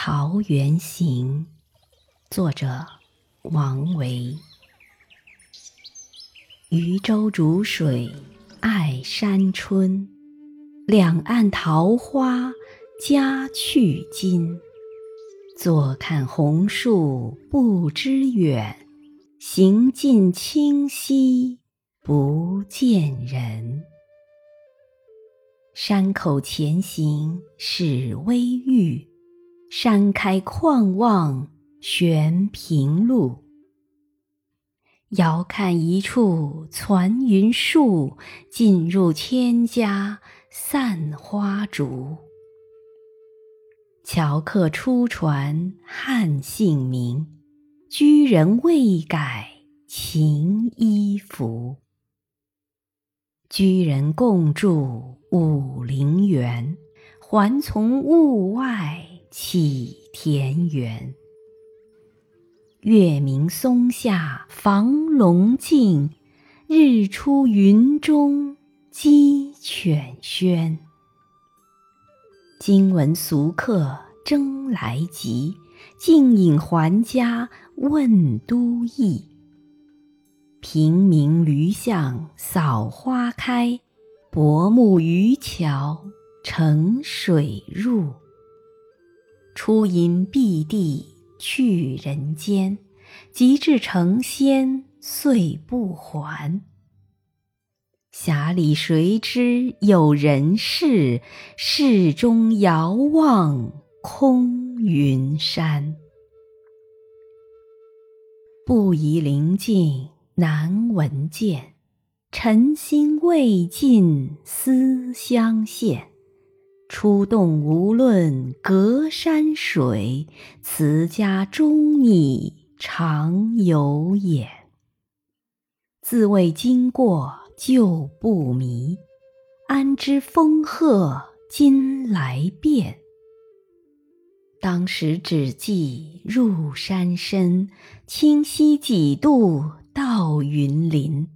桃源行》作者王维。渔舟逐水爱山春，两岸桃花佳去今。坐看红树不知远，行尽清溪不见人。山口前行是微郁，山开旷望悬平路。遥看一处攒云树，近入千家散花竹。樵客初传汉姓名，居人未改秦衣服。居人共筑武陵源，还从物外起田园。月明松下房龙静，日出云中鸡犬喧。今闻俗客争来集，径引还家问都邑。平明驴巷扫花开，薄暮渔樵乘水入。初隐蔽地去人间，及至成仙遂不还。匣里谁知有人世？世中遥望空云山。不宜临近。难闻见，尘心未尽思乡线。出洞无论隔山水，辞家终拟常有眼。自谓经过旧不迷，安知风鹤今来变？当时只记入山深，清溪几度。到云林，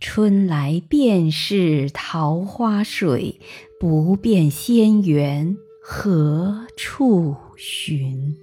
春来便是桃花水，不辨仙缘何处寻？